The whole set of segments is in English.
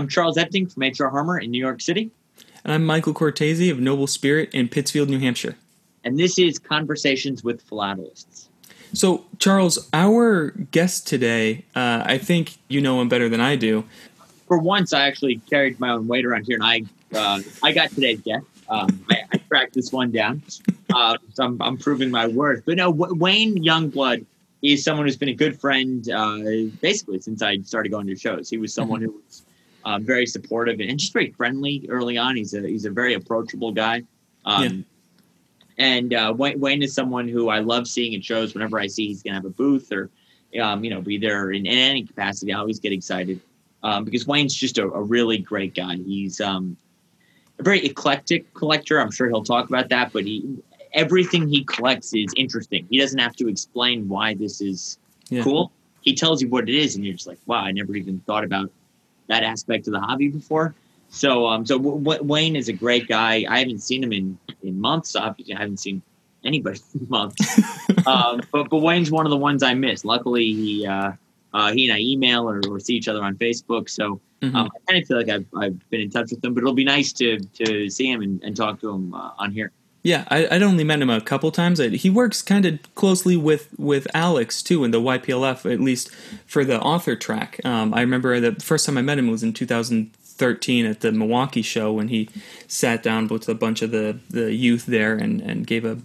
I'm Charles Epting from HR Harmer in New York City. And I'm Michael Cortese of Noble Spirit in Pittsfield, New Hampshire. And this is Conversations with Philatelists. So, Charles, our guest today, uh, I think you know him better than I do. For once, I actually carried my own weight around here, and I uh, I got today's guest. Um, I, I, tracked this one down, uh, so I'm, I'm, proving my worth. But no, w- Wayne Youngblood is someone who's been a good friend uh, basically since I started going to shows. He was someone who was uh, very supportive and just very friendly early on. He's a he's a very approachable guy. Um, yeah. And uh, Wayne, Wayne, is someone who I love seeing at shows. Whenever I see he's going to have a booth or, um, you know, be there in, in, any capacity, I always get excited um, because Wayne's just a, a, really great guy. He's um, a very eclectic collector. I'm sure he'll talk about that, but he everything he collects is interesting. He doesn't have to explain why this is yeah. cool. He tells you what it is, and you're just like, wow, I never even thought about that aspect of the hobby before. So, um, so w- w- Wayne is a great guy. I haven't seen him in in months. Obviously, I haven't seen anybody in months. um, but but Wayne's one of the ones I miss. Luckily, he uh, uh, he and I email or, or see each other on Facebook. So mm-hmm. um, I kind of feel like I've, I've been in touch with him. But it'll be nice to to see him and, and talk to him uh, on here. Yeah, I, I'd only met him a couple times. He works kind of closely with, with Alex too in the YPLF, at least for the author track. Um, I remember the first time I met him was in 2013 at the Milwaukee show when he sat down with a bunch of the, the youth there and, and gave a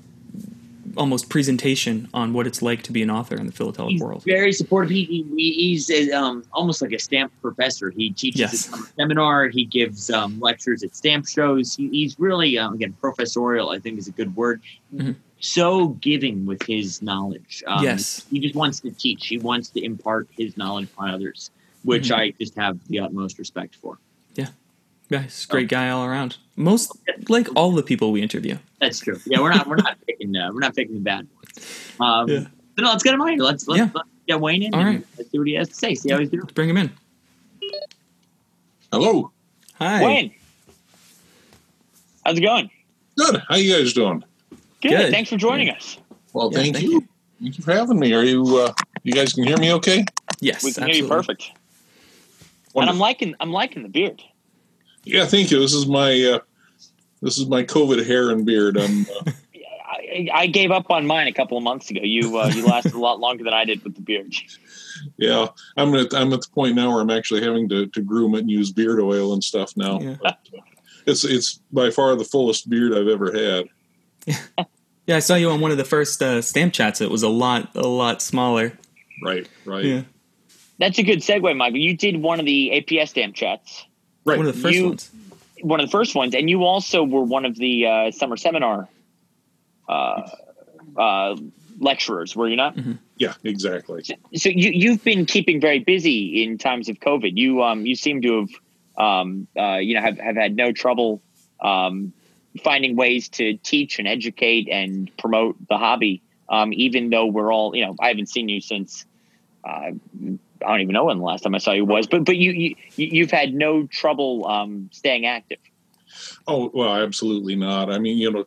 almost presentation on what it's like to be an author in the philatelic he's world. Very supportive. He, he he's a, um, almost like a stamp professor. He teaches yes. a seminar. He gives um, lectures at stamp shows. He, he's really um, again professorial. I think is a good word. Mm-hmm. So giving with his knowledge. Um, yes, he just wants to teach. He wants to impart his knowledge on others, which mm-hmm. I just have the utmost respect for. Yeah, yeah, he's a great guy all around. Most like all the people we interview. That's true. Yeah, we're not we're not picking uh, we're not picking the bad ones. Um, yeah. But no, let's get him on here. Let's let's, yeah. let's get Wayne in. All right. Let's see what he has to say. See how he's doing. Bring him in. Hello. Hi. Wayne. How's it going? Good. How you guys doing? Good. Good. Thanks for joining yeah. us. Well, yeah, thank, thank you. you. Thank you for having me. Are you uh, you guys can hear me okay? Yes, we can absolutely. hear you perfect. Wonderful. And I'm liking I'm liking the beard. Yeah, thank you. This is my uh, this is my COVID hair and beard. I'm. Uh, I, I, gave up on mine a couple of months ago. You uh, you lasted a lot longer than I did with the beard. Yeah, I'm at I'm at the point now where I'm actually having to, to groom it and use beard oil and stuff now. Yeah. But, uh, it's it's by far the fullest beard I've ever had. Yeah, I saw you on one of the first uh, stamp chats. It was a lot a lot smaller. Right, right. Yeah. That's a good segue, Michael. You did one of the APS stamp chats. Right. One of the first you, ones one of the first ones, and you also were one of the uh, summer seminar uh, uh, lecturers, were you not? Mm-hmm. Yeah, exactly. So, so, you you've been keeping very busy in times of COVID. You um you seem to have um uh, you know have, have had no trouble um finding ways to teach and educate and promote the hobby. Um, even though we're all you know I haven't seen you since uh, I don't even know when the last time I saw you was, but but you, you you've had no trouble um, staying active. Oh well, absolutely not. I mean, you know,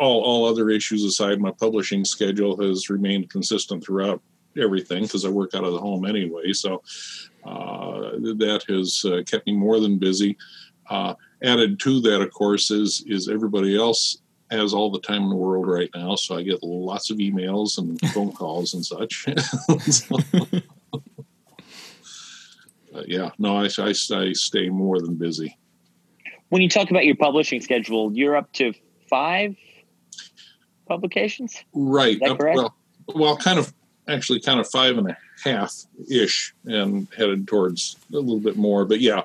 all all other issues aside, my publishing schedule has remained consistent throughout everything because I work out of the home anyway. So uh, that has uh, kept me more than busy. Uh, added to that, of course, is is everybody else has all the time in the world right now. So I get lots of emails and phone calls and such. so, uh, yeah, no, I, I, I stay more than busy. When you talk about your publishing schedule, you're up to five publications, right? Up, well, well, kind of actually, kind of five and a half ish, and headed towards a little bit more. But yeah,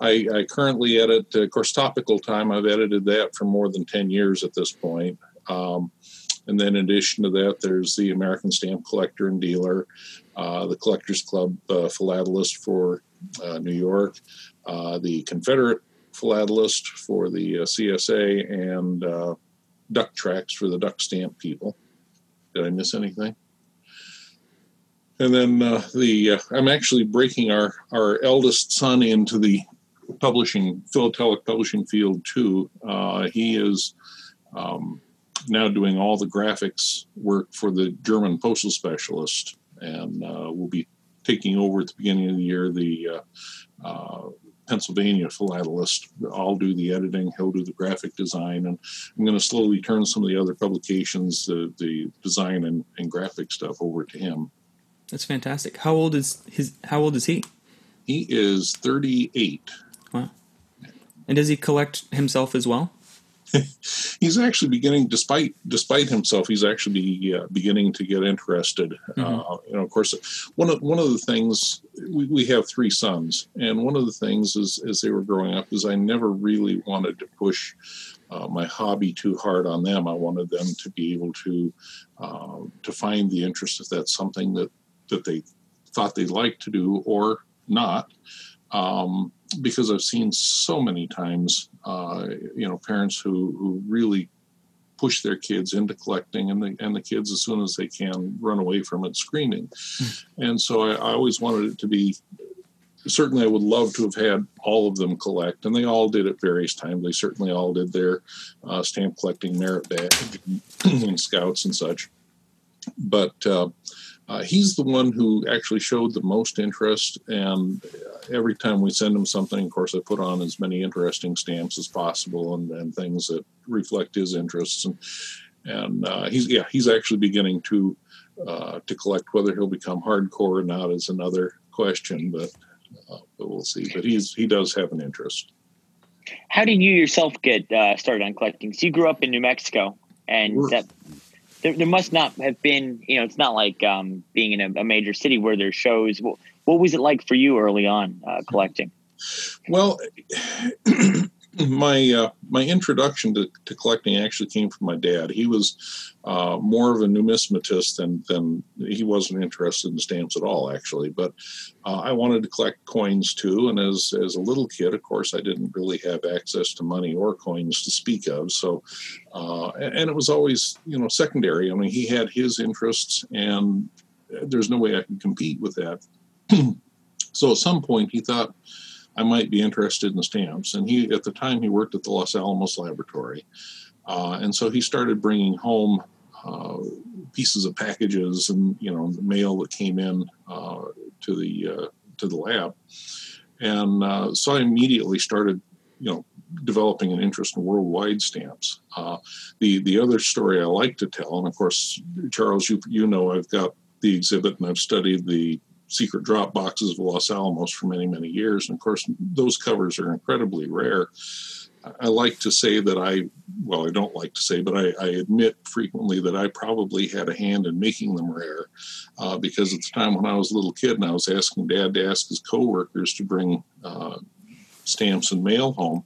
I, I currently edit. Uh, of course, topical time. I've edited that for more than ten years at this point. Um, and then in addition to that, there's the American Stamp Collector and Dealer, uh, the Collectors Club uh, Philatelist for uh, New York, uh, the Confederate philatelist for the uh, CSA, and uh, duck tracks for the duck stamp people. Did I miss anything? And then uh, the I'm actually breaking our our eldest son into the publishing philatelic publishing field too. he is. Um, now doing all the graphics work for the German postal specialist, and uh, will be taking over at the beginning of the year the uh, uh, Pennsylvania philatelist. I'll do the editing, he'll do the graphic design, and I'm going to slowly turn some of the other publications, the, the design and, and graphic stuff, over to him. That's fantastic. How old is his? How old is he? He is 38. Wow. And does he collect himself as well? he's actually beginning, despite despite himself, he's actually uh, beginning to get interested. Mm-hmm. Uh, you know, of course, one of one of the things we, we have three sons, and one of the things is as they were growing up is I never really wanted to push uh, my hobby too hard on them. I wanted them to be able to uh, to find the interest if that's something that that they thought they'd like to do or not. Um, because I've seen so many times, uh, you know, parents who, who really push their kids into collecting, and the and the kids, as soon as they can, run away from it screaming. Mm. And so I, I, always wanted it to be. Certainly, I would love to have had all of them collect, and they all did at various times. They certainly all did their uh, stamp collecting merit badge and scouts and such. But uh, uh, he's the one who actually showed the most interest, and every time we send him something, of course, I put on as many interesting stamps as possible and, and things that reflect his interests. And and uh, he's yeah, he's actually beginning to uh, to collect. Whether he'll become hardcore or not is another question, but uh, but we'll see. But he's he does have an interest. How did you yourself get uh, started on collecting? So you grew up in New Mexico, and that there, there must not have been, you know, it's not like um, being in a, a, major city where there's shows. What, what, was it like for you early on uh, collecting? Well, my uh, my introduction to, to, collecting actually came from my dad. He was uh, more of a numismatist than than he wasn't interested in stamps at all, actually. But uh, I wanted to collect coins too, and as as a little kid, of course, I didn't really have access to money or coins to speak of. So, uh, and it was always you know secondary. I mean, he had his interests, and there's no way I could compete with that. so at some point, he thought I might be interested in stamps. And he, at the time, he worked at the Los Alamos Laboratory. Uh, and so he started bringing home uh, pieces of packages and, you know, the mail that came in uh, to the, uh, to the lab. And uh, so I immediately started, you know, developing an interest in worldwide stamps. Uh, the, the other story I like to tell, and of course, Charles, you, you know, I've got the exhibit and I've studied the secret drop boxes of Los Alamos for many, many years. And of course, those covers are incredibly rare. I like to say that I, well, I don't like to say, but I, I admit frequently that I probably had a hand in making them rare uh, because at the time when I was a little kid and I was asking dad to ask his coworkers to bring uh, stamps and mail home,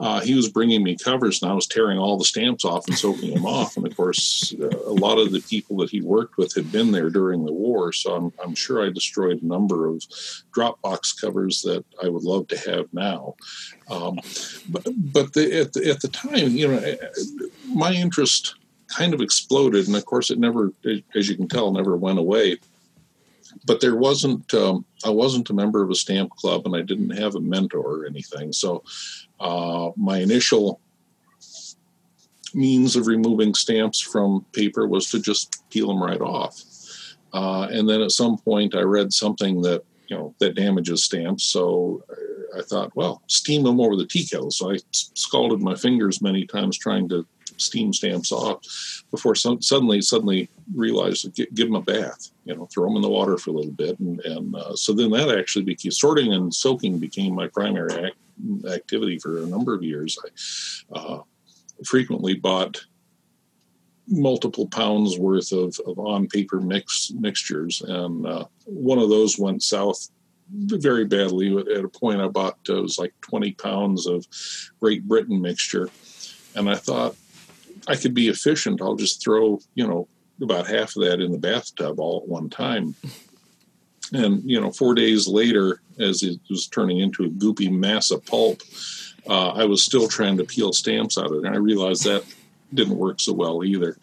uh, he was bringing me covers and I was tearing all the stamps off and soaking them off. And of course, uh, a lot of the people that he worked with had been there during the war. So I'm, I'm sure I destroyed a number of drop box covers that I would love to have now. Um, but but the, at, the, at the time, you know, my interest kind of exploded. And of course, it never, as you can tell, never went away but there wasn't um, I wasn't a member of a stamp club and I didn't have a mentor or anything. So uh, my initial means of removing stamps from paper was to just peel them right off. Uh, and then at some point I read something that you know that damages stamps, so I thought, well, steam them over the tea kettle. So I scalded my fingers many times trying to steam stamps off before some, suddenly suddenly realized give, give them a bath you know throw them in the water for a little bit. And, and uh, so then that actually became sorting and soaking became my primary act, activity for a number of years. I uh, frequently bought multiple pounds worth of, of on paper mix mixtures. And uh, one of those went south very badly. At a point i bought uh, it was like 20 pounds of great britain mixture. And i thought I could be efficient. I'll just throw, you know, about half of that in the bathtub all at one time. And, you know, four days later, as it was turning into a goopy mass of pulp, uh, I was still trying to peel stamps out of it. And I realized that didn't work so well either.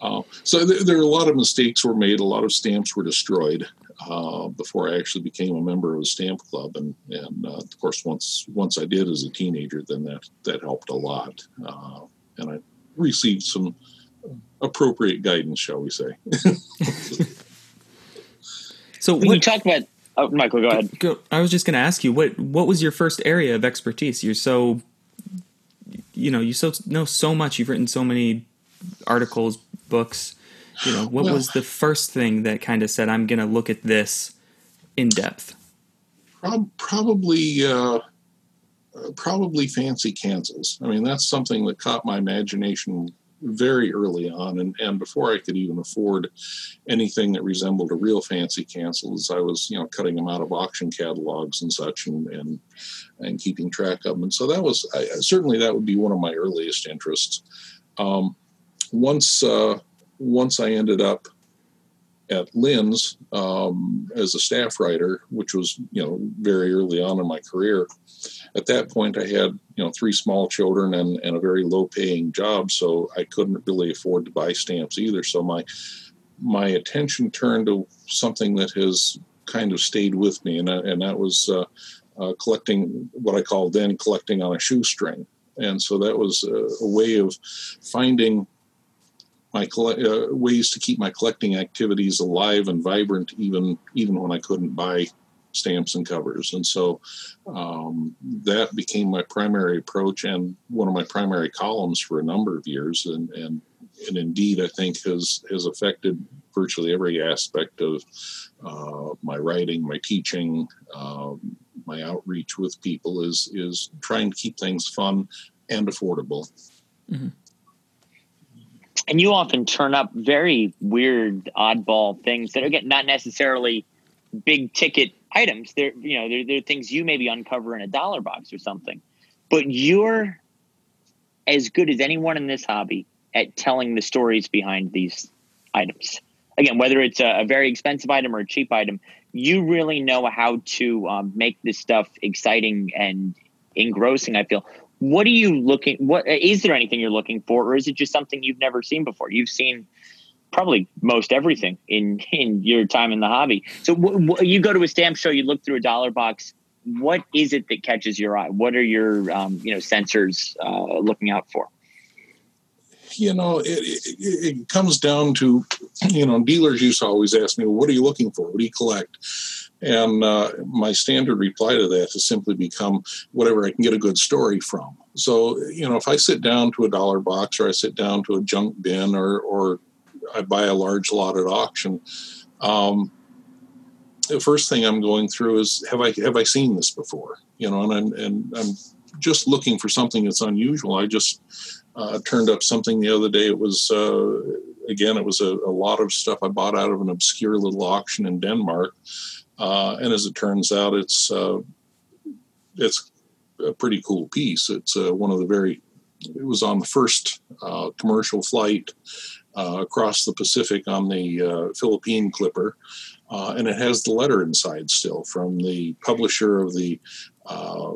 Uh, so th- there are a lot of mistakes were made. A lot of stamps were destroyed uh, before I actually became a member of a stamp club. And, and uh, of course, once once I did as a teenager, then that that helped a lot. Uh, and I received some appropriate guidance, shall we say. so when what, you talk about Oh, Michael, go ahead. Go, I was just going to ask you what what was your first area of expertise? You're so you know you so know so much. You've written so many articles, books. You know, what well, was the first thing that kind of said, "I'm going to look at this in depth"? Probably, uh, probably fancy cancels. I mean, that's something that caught my imagination very early on, and, and before I could even afford anything that resembled a real fancy cancels, I was you know cutting them out of auction catalogs and such, and and, and keeping track of them. And so that was I, certainly that would be one of my earliest interests. Um, once uh, once I ended up at Linn's um, as a staff writer, which was you know very early on in my career at that point I had you know three small children and, and a very low paying job, so I couldn't really afford to buy stamps either. So my my attention turned to something that has kind of stayed with me, and and that was uh, uh, collecting what I called then collecting on a shoestring. And so that was a, a way of finding my uh, ways to keep my collecting activities alive and vibrant, even even when I couldn't buy stamps and covers. And so um, that became my primary approach and one of my primary columns for a number of years. And, and, and indeed, I think has, has affected virtually every aspect of uh, my writing, my teaching, um, my outreach with people is, is trying to keep things fun and affordable. Mm-hmm. And you often turn up very weird, oddball things that are not necessarily big ticket items. They're you know they're, they're things you maybe uncover in a dollar box or something, but you're as good as anyone in this hobby at telling the stories behind these items. Again, whether it's a, a very expensive item or a cheap item, you really know how to um, make this stuff exciting and engrossing. I feel. What are you looking? What is there anything you're looking for, or is it just something you've never seen before? You've seen probably most everything in in your time in the hobby. So you go to a stamp show, you look through a dollar box. What is it that catches your eye? What are your um, you know sensors uh, looking out for? You know, it, it, it, comes down to you know dealers used to always ask me, "What are you looking for? What do you collect?" And uh, my standard reply to that has simply become whatever I can get a good story from. So, you know, if I sit down to a dollar box or I sit down to a junk bin or, or I buy a large lot at auction, um, the first thing I'm going through is have I have I seen this before? You know, and I'm and I'm just looking for something that's unusual. I just uh, turned up something the other day. It was uh, again, it was a, a, lot of stuff I bought out of an obscure little auction in Denmark, uh, and as it turns out, it's uh, it's a pretty cool piece. It's uh, one of the very it was on the first uh, commercial flight uh, across the Pacific on the uh, Philippine Clipper. Uh, and it has the letter inside still from the publisher of the uh,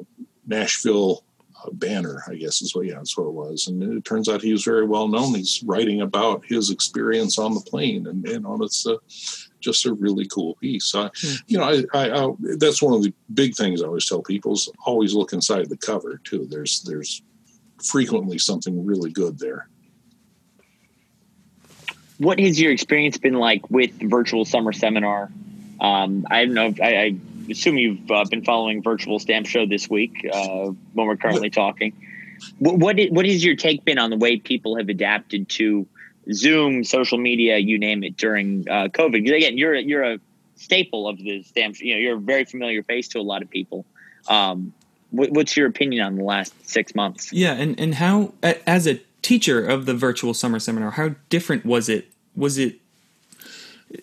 Nashville uh, banner, I guess is what, yeah, that's what it was. And it turns out he was very well known. He's writing about his experience on the plane, and you know, it's a, just a really cool piece. Mm. you know, I, I, I, that's one of the big things I always tell people is always look inside the cover too. There's there's frequently something really good there what has your experience been like with virtual summer seminar? Um, I don't know. If, I, I, assume you've uh, been following virtual stamp show this week uh, when we're currently talking. What, what is, what has your take been on the way people have adapted to Zoom, social media, you name it, during uh, COVID? Because again, you're you're a staple of the stamp. You know, you're a very familiar face to a lot of people. Um, what, what's your opinion on the last six months? Yeah, and and how as a teacher of the virtual summer seminar, how different was it? Was it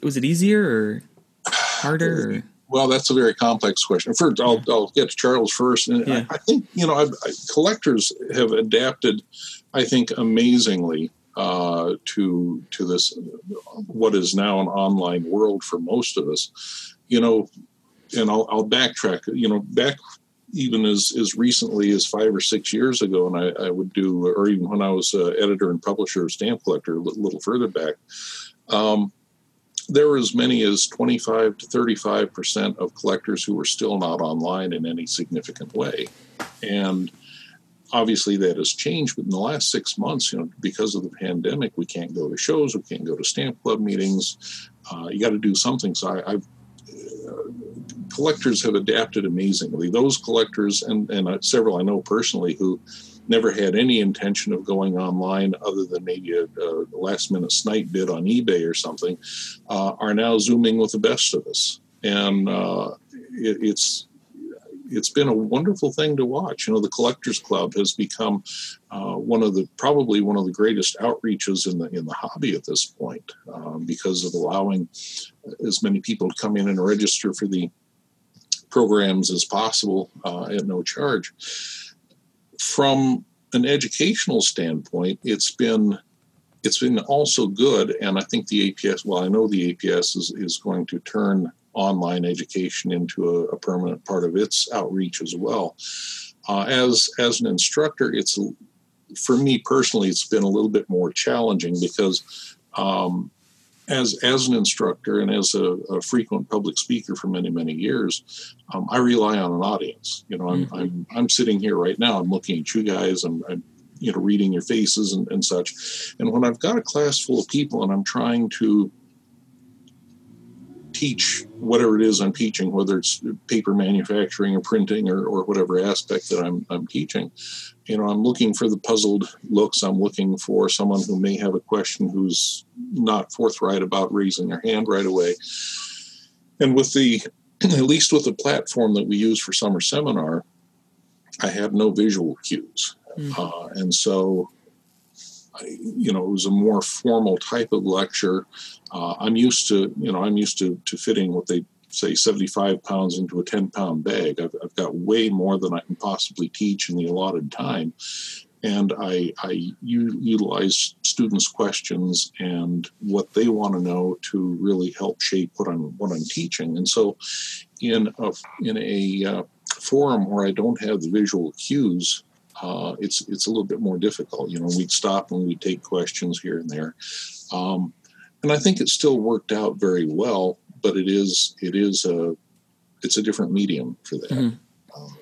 was it easier or harder? Or? Well, that's a very complex question. First, I'll, I'll get to Charles first. And yeah. I, I, think you know, I, I, collectors have adapted, I think, amazingly uh, to to this what is now an online world for most of us. You know, and I'll, I'll backtrack. You know, back even as, as recently as five or six years ago, and I, I would do, or even when I was editor and publisher of Stamp Collector, a little further back, um, there were as many as 25 to 35 percent of collectors who were still not online in any significant way. And obviously that has changed, but in the last six months, you know, because of the pandemic, we can't go to shows, we can't go to stamp club meetings. Uh, you got to do something. So I, have collectors have adapted amazingly. Those collectors, and, and uh, several I know personally, who never had any intention of going online other than maybe a, a last minute snipe bid on eBay or something, uh, are now zooming with the best of us. And uh, it, it's it's been a wonderful thing to watch. You know, the Collectors Club has become uh, one of the probably one of the greatest outreaches in the in the hobby at this point um, because of allowing as many people to come in and register for the programs as possible uh, at no charge. From an educational standpoint, it's been it's been also good, and I think the APS. Well, I know the APS is, is going to turn online education into a, a permanent part of its outreach as well. Uh, as as an instructor, it's for me personally, it's been a little bit more challenging because um, as as an instructor and as a, a, frequent public speaker for many many years, um, I rely on an audience. You know, I'm, mm-hmm. I'm I'm sitting here right now. I'm looking at you guys. I'm, I'm you know reading your faces and, and such. And when I've got a class full of people and I'm trying to teach whatever it is I'm teaching, whether it's paper manufacturing or printing or, or whatever aspect that I'm, I'm teaching. You know, I'm looking for the puzzled looks. I'm looking for someone who may have a question who's not forthright about raising their hand right away. And with the, at least with the platform that we use for summer seminar, I have no visual cues. Mm. Uh, and so you know, it was a more formal type of lecture. Uh, I'm used to, you know, I'm used to, to fitting what they say 75 pounds into a 10 pound bag. I've, I've got way more than I can possibly teach in the allotted time. And I, I u- utilize students' questions and what they want to know to really help shape what I'm what I'm teaching. And so, in a in a uh, forum where I don't have the visual cues, uh, it's it's a little bit more difficult. You know, we'd stop and we'd take questions here and there, um, and I think it still worked out very well. But it is it is a it's a different medium for that. Mm-hmm. Um,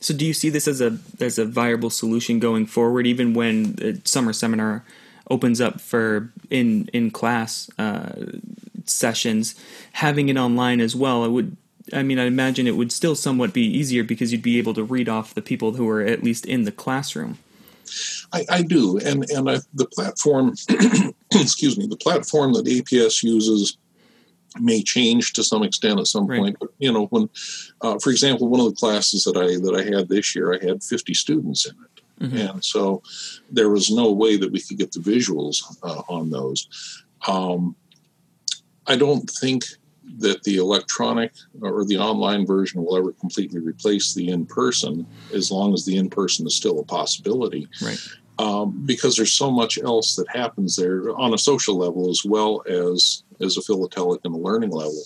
so, do you see this as a as a viable solution going forward, even when the summer seminar opens up for in in class uh, sessions, having it online as well? It would I mean, I imagine it would still somewhat be easier because you'd be able to read off the people who are at least in the classroom. I, I do, and and I, the platform, excuse me, the platform that APS uses may change to some extent at some right. point. But you know, when, uh, for example, one of the classes that I that I had this year, I had 50 students in it, mm-hmm. and so there was no way that we could get the visuals uh, on those. Um, I don't think that the electronic or the online version will ever completely replace the in person as long as the in person is still a possibility. Right. Um, because there's so much else that happens there on a social level as well as as a philatelic and a learning level.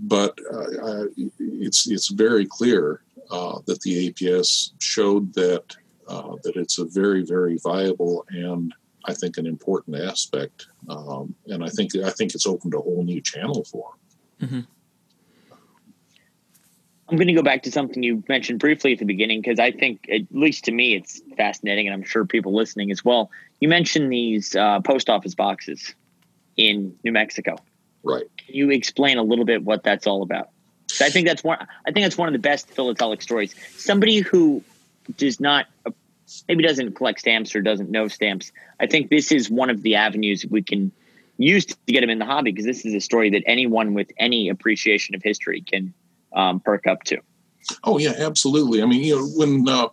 But uh, it's it's very clear uh, that the APS showed that uh, that it's a very very viable and I think an important aspect, um, and I think I think it's opened a whole new channel for them. Mm-hmm. I'm going to go back to something you mentioned briefly at the beginning because I think, at least to me, it's fascinating, and I'm sure people listening as well. You mentioned these uh, post office boxes in New Mexico. Right. Can you explain a little bit what that's all about? I think that's one. I think that's one of the best philatelic stories. Somebody who does not maybe doesn't collect stamps or doesn't know stamps, I think this is one of the avenues we can use to get them in the hobby because this is a story that anyone with any appreciation of history can um, perk up to. Oh yeah, absolutely. I mean, you know, when uh,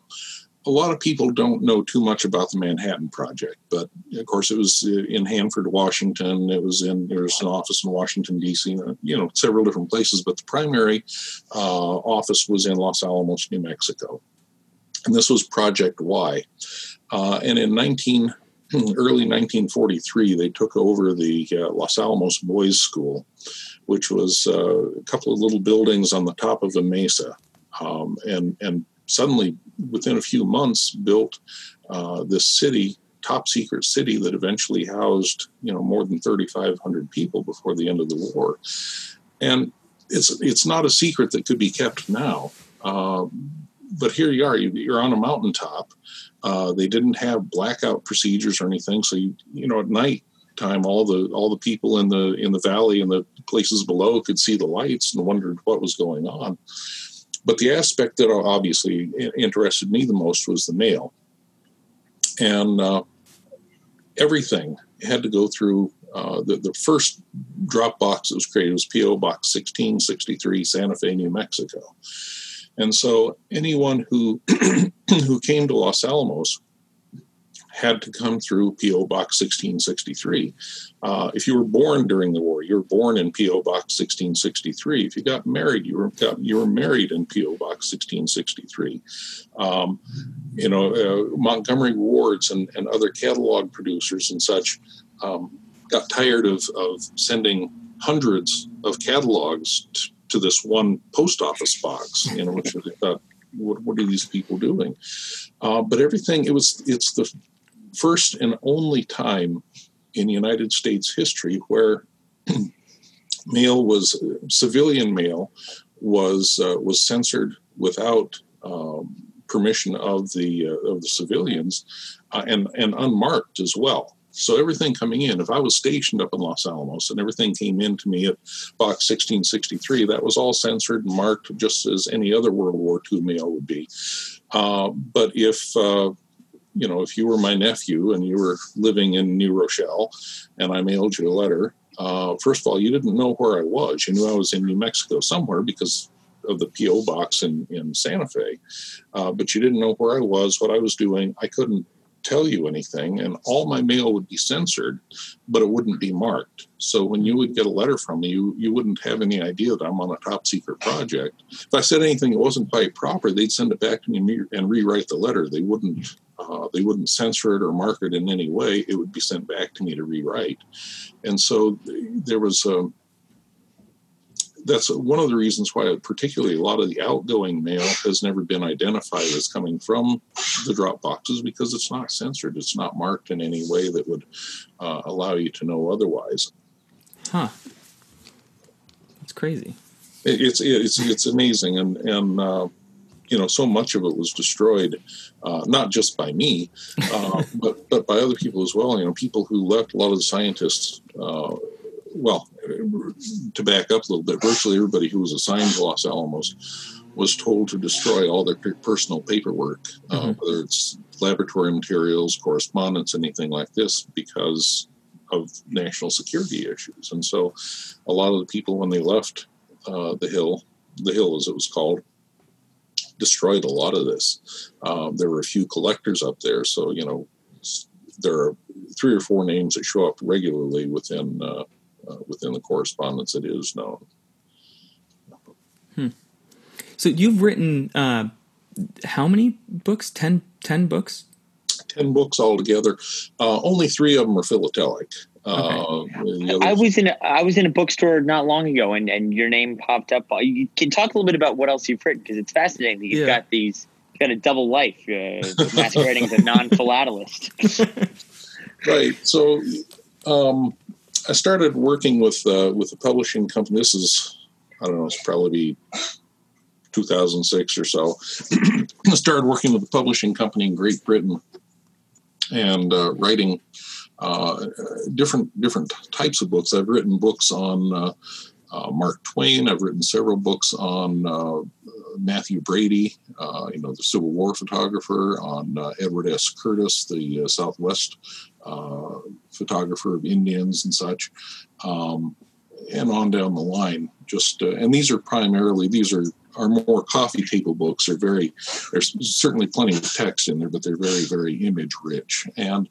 a lot of people don't know too much about the Manhattan Project, but of course it was uh, in Hanford, Washington. It was in there was an office in Washington D.C. Uh, you know, several different places, but the primary uh, office was in Los Alamos, New Mexico and this was Project Y. Uh, and in 19, early 1943, they took over the uh, Los Alamos Boys School, which was uh, a couple of little buildings on the top of a mesa. Um, and, and suddenly, within a few months, built uh, this city, top secret city that eventually housed, you know, more than 3,500 people before the end of the war. And it's it's not a secret that could be kept now. Uh, but here you are, you, are on a mountaintop. Uh, they didn't have blackout procedures or anything, so you you know at night time, all the all the people in the in the valley and the places below could see the lights and wondered what was going on. But the aspect that obviously interested me the most was the mail, and uh, everything had to go through uh, the, the first drop box that was created was PO Box 1663, Santa Fe, New Mexico. And so anyone who who came to Los Alamos had to come through PO Box 1663. Uh, if you were born during the war, you were born in PO Box 1663. If you got married, you were got, you were married in PO Box 1663. Um, you know, uh, Montgomery Wards and, and other catalog producers and such um, got tired of, of sending hundreds of catalogs to this one post office box, you know, which what, what are these people doing? Uh, but everything, it was, it's the first and only time in United States history where mail was civilian mail was uh, was censored without um, permission of the uh, of the civilians uh, and and unmarked as well. So everything coming in, if I was stationed up in Los Alamos and everything came in to me at box 1663, that was all censored and marked just as any other World War II mail would be. Uh, but if uh, you know, if you were my nephew and you were living in New Rochelle and I mailed you a letter, uh, first of all, you didn't know where I was. You knew I was in New Mexico somewhere because of the PO box in, in Santa Fe, uh, but you didn't know where I was, what I was doing. I couldn't tell you anything, and all my mail would be censored, but it wouldn't be marked. So when you would get a letter from me, you, you wouldn't have any idea that I'm on a top secret project. If I said anything that wasn't quite proper, they'd send it back to me and rewrite the letter. They wouldn't uh, they wouldn't censor it or mark it in any way. It would be sent back to me to rewrite. And so there was a, um, that's one of the reasons why, particularly a lot of the outgoing mail has never been identified as coming from the drop boxes because it's not censored. It's not marked in any way that would uh, allow you to know otherwise. Huh. It's crazy. It, it's it's it's amazing, and and uh, you know so much of it was destroyed uh, not just by me uh, but but by other people as well you know people who left a lot of the scientists uh, well to back up a little bit virtually everybody who was assigned to los alamos was told to destroy all their personal paperwork uh, mm-hmm. whether it's laboratory materials correspondence anything like this because of national security issues and so a lot of the people when they left uh, the hill the hill as it was called destroyed a lot of this. Um, there were a few collectors up there, so you know there are three or four names that show up regularly within uh, uh, within the correspondence that is known. Hmm. So you've written uh, how many books? Ten, ten books. Ten books altogether. Uh, only three of them are philatelic. Okay. Uh, I was in a, I was in a bookstore not long ago, and, and your name popped up. You can talk a little bit about what else you've written because it's fascinating that you've yeah. got these you've got a double life, uh, masquerading as a non-philatelist. right. So, um, I started working with uh, with a publishing company. This is I don't know. It's probably 2006 or so. I started working with a publishing company in Great Britain and uh, writing uh, different different types of books. I've written books on uh, uh, Mark Twain. I've written several books on uh, Mathew Brady, you know, the Civil War photographer, on Edward S. Curtis, the Southwest photographer of Indians and such, um, and on down the line. Just and these are primarily these are are more coffee table books. They're very there's certainly plenty of text in there, but they're very very image rich and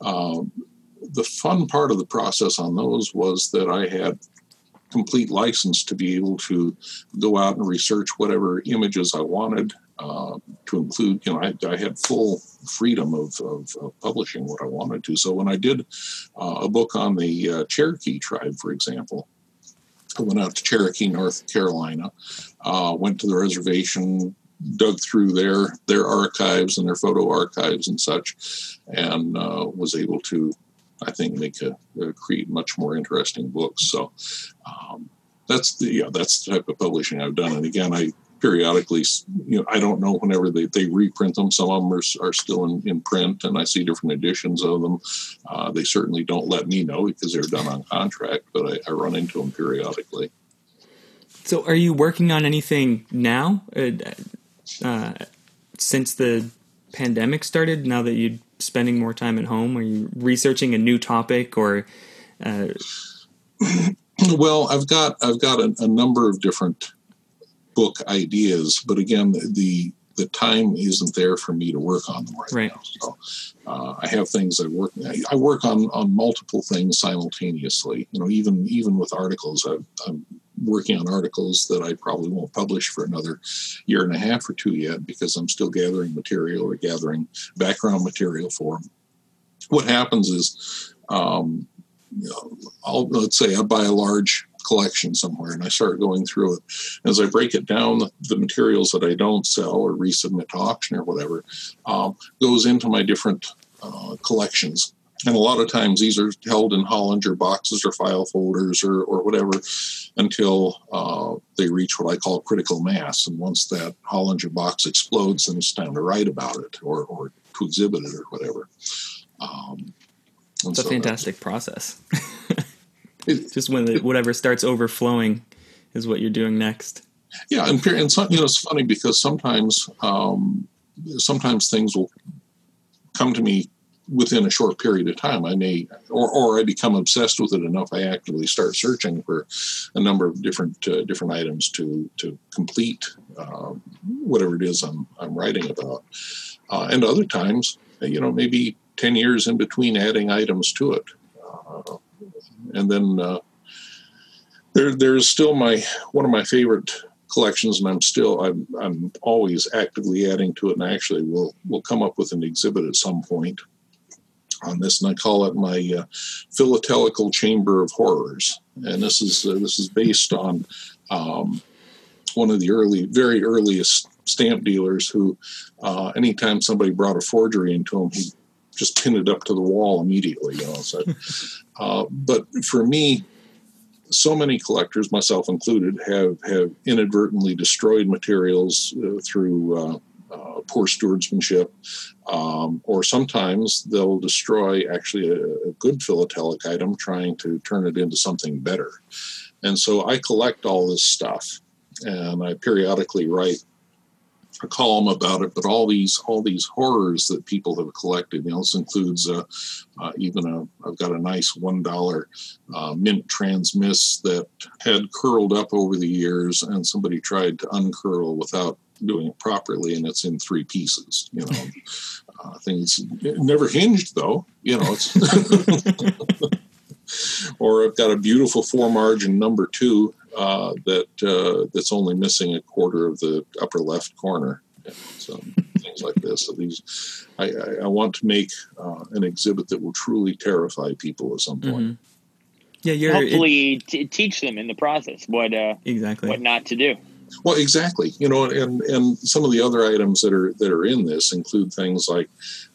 um, the fun part of the process on those was that I had complete license to be able to go out and research whatever images I wanted uh, to include. You know, I, I had full freedom of, of, of, publishing what I wanted to. So when I did uh, a book on the uh, Cherokee tribe, for example, I went out to Cherokee, North Carolina, uh, went to the reservation, dug through their their archives and their photo archives and such, and uh, was able to, I think, make a, a create much more interesting books. So um, that's the yeah, that's the type of publishing I've done. And again, I periodically, you know, I don't know whenever they, they reprint them. Some of them are, are still in, in print, and I see different editions of them. Uh, they certainly don't let me know because they're done on contract, but I, I run into them periodically. So, are you working on anything now uh, uh, since the pandemic started? Now that you're spending more time at home, are you researching a new topic or? Uh... well, I've got I've got a, a number of different book ideas, but again, the the time isn't there for me to work on them right, right. now. So uh, I have things I work. I work on on multiple things simultaneously. You know, even even with articles, i am working on articles that I probably won't publish for another year and a half or two yet because I'm still gathering material or gathering background material for them. What happens is, um, you know, I'll let's say I buy a large collection somewhere and I start going through it. As I break it down, the, materials that I don't sell or resubmit to auction or whatever um, goes into my different uh, collections. And a lot of times these are held in Hollinger boxes or file folders or, or whatever until uh, they reach what I call critical mass. And once that Hollinger box explodes, then it's time to write about it or, or to exhibit it or whatever. Um, it's so a fantastic process. just when the, whatever starts overflowing is what you're doing next. Yeah, and, and you know it's funny because sometimes um, sometimes things will come to me within a short period of time. I may or, or I become obsessed with it enough. I actively start searching for a number of different uh, different items to to complete uh, whatever it is I'm I'm writing about. Uh, and other times, you know, maybe ten years in between adding items to it. And then uh, there there's still my one of my favorite collections, and I'm still I'm I'm always actively adding to it, and actually will will come up with an exhibit at some point on this, and I call it my uh, philatelical chamber of horrors, and this is uh, this is based on um, one of the early, very earliest stamp dealers who, uh, anytime somebody brought a forgery into him, he just pin it up to the wall immediately. You know, so, uh, but for me, so many collectors, myself included, have have inadvertently destroyed materials uh, through uh, uh, poor stewardship, um, or sometimes they'll destroy actually a, a, good philatelic item, trying to turn it into something better. And so I collect all this stuff, and I periodically write a column about it, but all these all these horrors that people have collected. You know, this includes uh, uh, even a I've got a nice one dollar uh, mint Trans-Miss that had curled up over the years, and somebody tried to uncurl without doing it properly, and it's in three pieces. You know, uh, things never hinged though. You know, it's. or I've got a beautiful four margin number two uh, that uh, that's only missing a quarter of the upper left corner. So things like this. So these, I, I, I want to make uh, an exhibit that will truly terrify people at some point. Mm-hmm. Yeah, you're hopefully it, t- teach them in the process what uh, exactly what not to do. Well, exactly. You know, and and some of the other items that are that are in this include things like,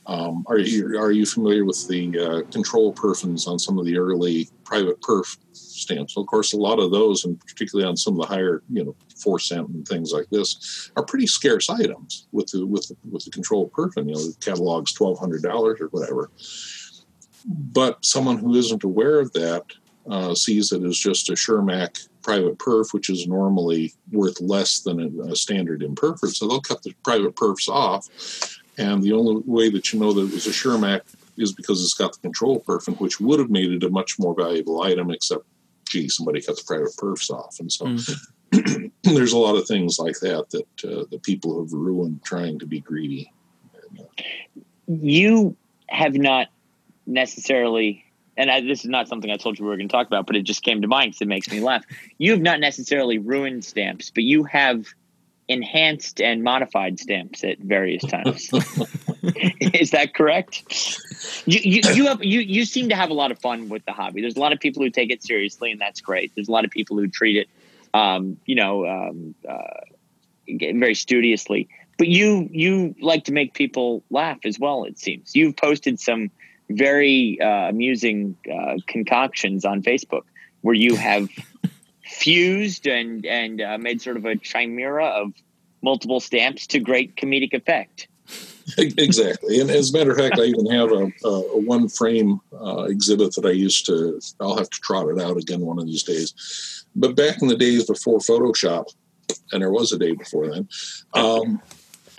um, are you are you familiar with the uh, control perfins on some of the early private perf stamps? Well, of course, a lot of those, and particularly on some of the higher, you know, four cent and things like this, are pretty scarce items with the with the, with the control perfin. You know, the catalog's twelve hundred dollars or whatever. But someone who isn't aware of that uh, sees it as just a Schermack private perf, which is normally worth less than a, a standard imperf. So they'll cut the private perfs off. And the only way that you know that it was a Schermack is because it's got the control perf, and which would have made it a much more valuable item, except, gee, somebody cut the private perfs off. And so mm-hmm. there's a lot of things like that that, uh, that people have ruined trying to be greedy. You have not necessarily and I, this is not something I told you we were going to talk about, but it just came to mind because it makes me laugh. You have not necessarily ruined stamps, but you have enhanced and modified stamps at various times. is that correct? You, you, you have you you seem to have a lot of fun with the hobby. There's a lot of people who take it seriously, and that's great. There's a lot of people who treat it, um, you know, um, uh, very studiously. But you you like to make people laugh as well. It seems you've posted some very uh, amusing uh, concoctions on Facebook where you have fused and and uh, made sort of a chimera of multiple stamps to great comedic effect. exactly. And as a matter of fact, I even have a, a, a one frame uh, exhibit that I used to, I'll have to trot it out again one of these days. But back in the days before Photoshop, and there was a day before then, um,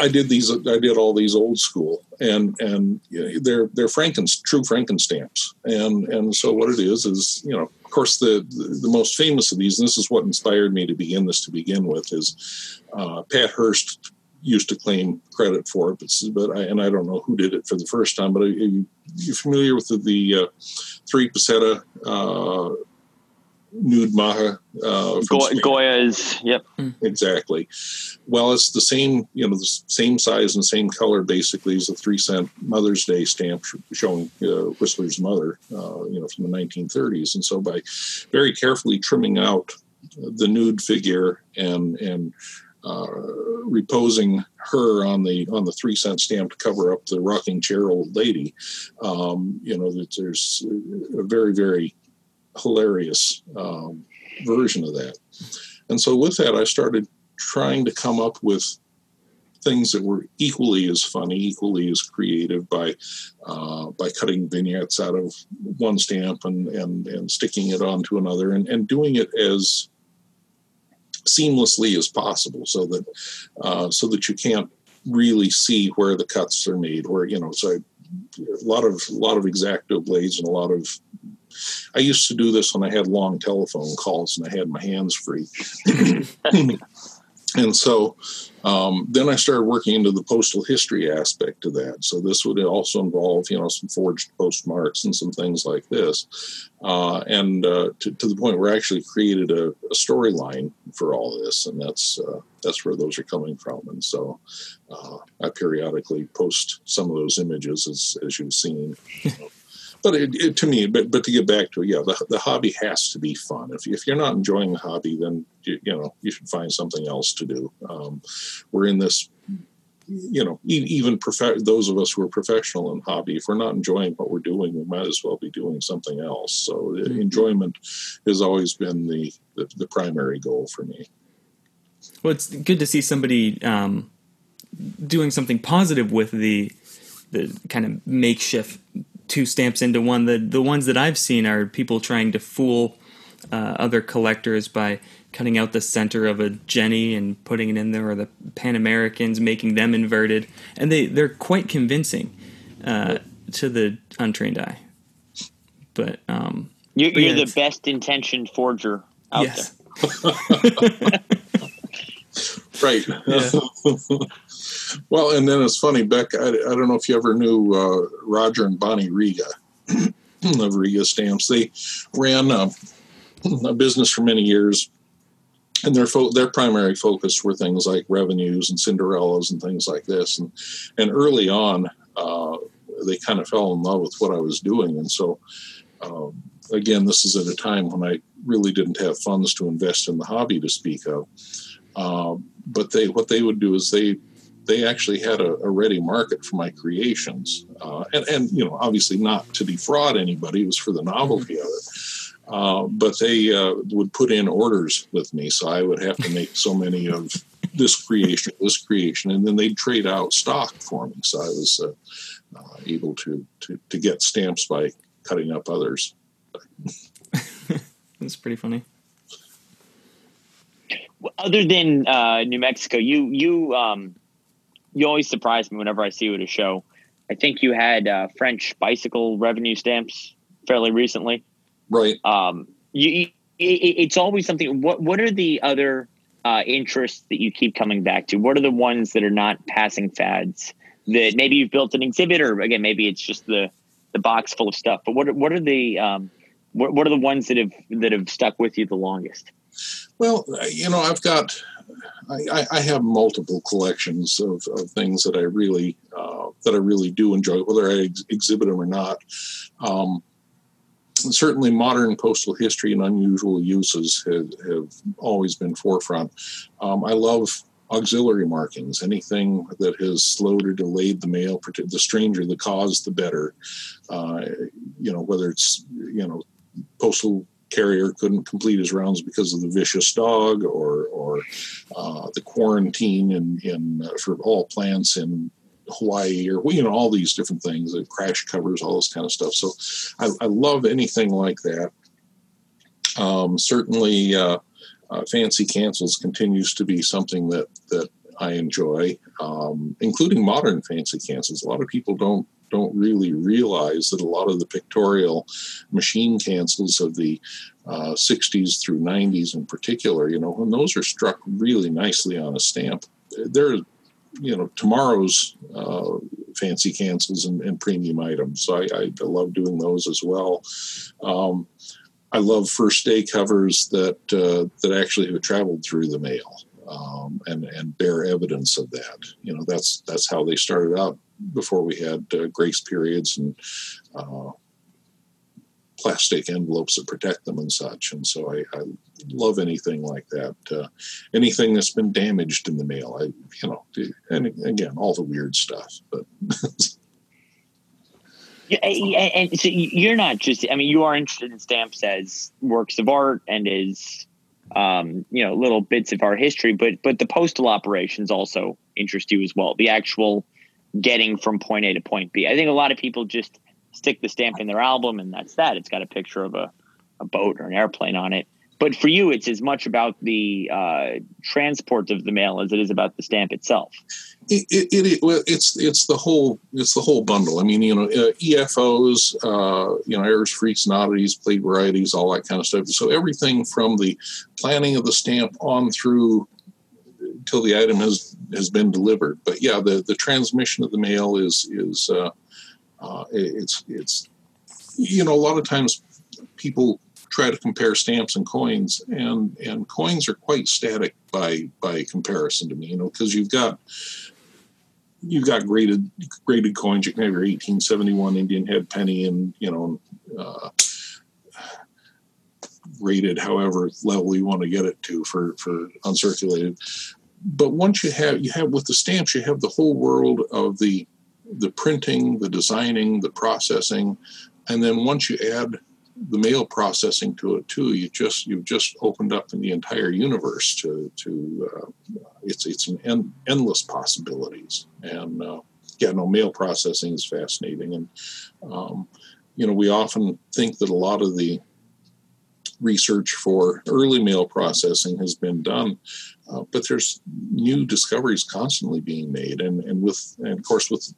I did these. I did all these old school, and and you know, they're they're Franken true Frankenstamps, and and so what it is is you know of course the, the, the most famous of these, and this is what inspired me to begin this to begin with, is uh, Pat Hurst used to claim credit for it, but, but I, and I don't know who did it for the first time, but are you, are familiar with the, the uh, three Peseta uh, nude maja uh, Go- Goya's. Yep, exactly. Well, it's the same, you know, the same size and same color basically as a three cent Mother's Day stamp showing uh, Whistler's mother, uh, you know, from the 1930s. And so by very carefully trimming out the nude figure and and uh, reposing her on the on the three cent stamp to cover up the rocking chair old lady. Um, you know, that there's a very very hilarious um, version of that. And so with that, I started trying to come up with things that were equally as funny, equally as creative by uh, by cutting vignettes out of one stamp and and, and sticking it onto another and, and doing it as seamlessly as possible so that uh, so that you can't really see where the cuts are made where you know so a lot of a lot of X-Acto blades and a lot of I used to do this when I had long telephone calls and I had my hands free. and so um, then I started working into the postal history aspect of that. So this would also involve, you know, some forged postmarks and some things like this, uh, and uh, to, to, the point where I actually created a, a storyline for all this, and that's uh, that's where those are coming from. And so uh, I periodically post some of those images as as you've seen. You know, but it, it, to me, but but to get back to it, yeah, the, the hobby has to be fun. If if you're not enjoying the hobby, then you, you know you should find something else to do. Um, we're in this, you know, even prof- those of us who are professional in hobby, if we're not enjoying what we're doing, we might as well be doing something else. So mm-hmm. enjoyment has always been the, the, the primary goal for me. Well, it's good to see somebody um, doing something positive with the the kind of makeshift two stamps into one. The the ones that I've seen are people trying to fool uh, other collectors by cutting out the center of a Jenny and putting it in there, or the Pan Americans making them inverted, and they they're quite convincing uh, to the untrained eye. But um, you're, but yeah, you're the best intentioned forger out yes. there. right. Yeah. Well, and then it's funny, Beck. I, I don't know if you ever knew uh, Roger and Bonnie Riga of Riga Stamps. They ran a, a business for many years, and their fo- their primary focus were things like revenues and Cinderellas and things like this. And and early on, uh, they kind of fell in love with what I was doing, and so. Um, again, this is at a time when I really didn't have funds to invest in the hobby to speak of. Uh, but they, what they would do is they they actually had a, a ready market for my creations, uh, and and you know obviously not to defraud anybody. It was for the novelty of it. Uh, but they uh, would put in orders with me, so I would have to make so many of this creation, this creation, and then they'd trade out stock for me. So I was uh, uh, able to, to to get stamps by cutting up others. That's pretty funny. Other than uh, New Mexico, you you um, you always surprise me whenever I see you at a show. I think you had uh, French bicycle revenue stamps fairly recently. Right. Um, you, it, it's always something. What What are the other uh, interests that you keep coming back to? What are the ones that are not passing fads? That maybe you've built an exhibit, or again, maybe it's just the the box full of stuff. But what are, what are the um, what, what are the ones that have that have stuck with you the longest? Well, you know, I've got I, I, have multiple collections of, of, things that I really uh, that I really do enjoy, whether I ex- exhibit them or not. Um, certainly, modern postal history and unusual uses have, have always been forefront. Um, I love auxiliary markings, anything that has slowed or delayed the mail. The stranger the cause, the better. Uh, you know, whether it's you know postal carrier couldn't complete his rounds because of the vicious dog or or uh, the quarantine in in uh, for all plants in Hawaii or you know all these different things, the crash covers, all this kind of stuff. So I, I love anything like that. Um, certainly, uh, uh, fancy cancels continues to be something that that I enjoy, um, including modern fancy cancels. A lot of people don't don't really realize that a lot of the pictorial machine cancels of the uh, 60s through 90s in particular, you know, when those are struck really nicely on a stamp, they're you know tomorrow's uh, fancy cancels and, and, premium items. So I, I, love doing those as well. Um, I love first day covers that uh, that actually have traveled through the mail um, and and bear evidence of that. You know, that's that's how they started out before we had uh, grace periods and uh, plastic envelopes that protect them and such. And so I, I love anything like that. Uh, anything that's been damaged in the mail, I you know, and again, all the weird stuff, but. and so you're not just i mean you are interested in stamps as works of art and as um, you know little bits of our history but but the postal operations also interest you as well the actual getting from point a to point b i think a lot of people just stick the stamp in their album and that's that it's got a picture of a, a boat or an airplane on it but for you it's as much about the uh, transport of the mail as it is about the stamp itself it, it, it, well, it's it's the whole it's the whole bundle. I mean, you know, uh, EFOs, uh, you know, errors, freaks, and oddities, plate varieties, all that kind of stuff. So everything from the planning of the stamp on through till the item has has been delivered. But yeah, the the transmission of the mail is is uh, uh, it's it's you know a lot of times people try to compare stamps and coins, and and coins are quite static by by comparison to me. You know, because you've got you've got graded graded coins. You can have your 1871 Indian head penny, and you know, uh, rated however level you want to get it to for for uncirculated. But once you have you have with the stamps, you have the whole world of the the printing, the designing, the processing, and then once you add the mail processing to it too, you just you've just opened up the entire universe to to uh, it's it's an en- endless possibilities. And uh, yeah, no, mail processing is fascinating, and um, you know we often think that a lot of the research for early mail processing has been done, uh, but there's new discoveries constantly being made, and and with and of course with